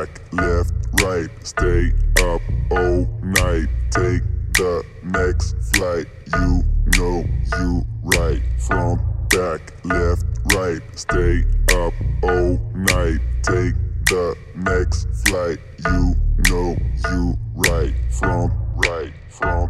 back, left, right, stay up all night. Take the next flight, you know you right. From back, left, right, stay up all night. Take the next flight, you know you right. From right, from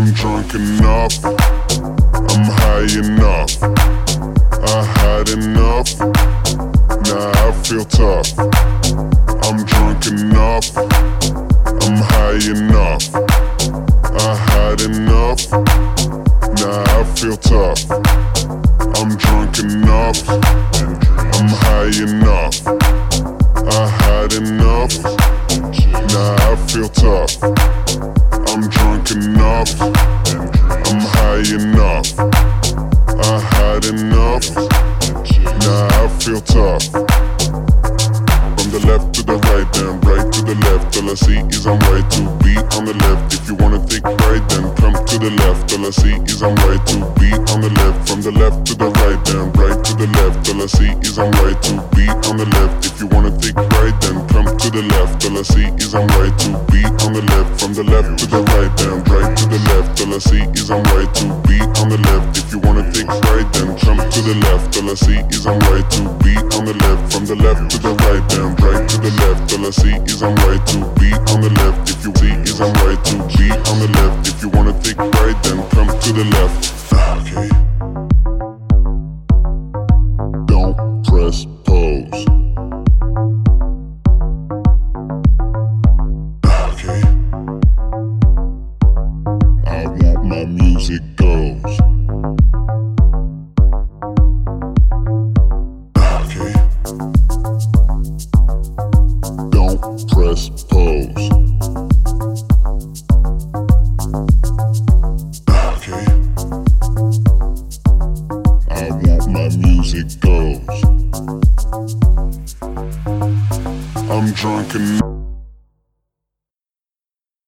I'm drunk enough. I'm high enough. I had enough. Now I feel tough. I'm drunk enough. I'm high enough. I had enough. Now I feel tough. I'm drunk enough. I'm high enough. I had enough. Now I feel tough. Enough. I'm high enough. I had enough. Now I feel tough. From the left to the right, then right to the left. All I see is I'm right to be on the left. If you wanna think right, then come the left. All I see is I'm right to be on the left. From the left to the right, then right to the left. All I see is I'm right to be on the left. If you wanna think right, then come to the left. All I see is I'm right to be on the left. From the left to the right, then right to the left. All I see is I'm right to be on the left. If you wanna think right, then come to the left. All I see is I'm right to be on the left. From the left to the right, then right to the left. All I see is I'm right to be on the left. If you see is I'm right to be on the left. If you wanna take right, then come to the left. Okay. Don't press pause. Okay. I want my music goes. drunken.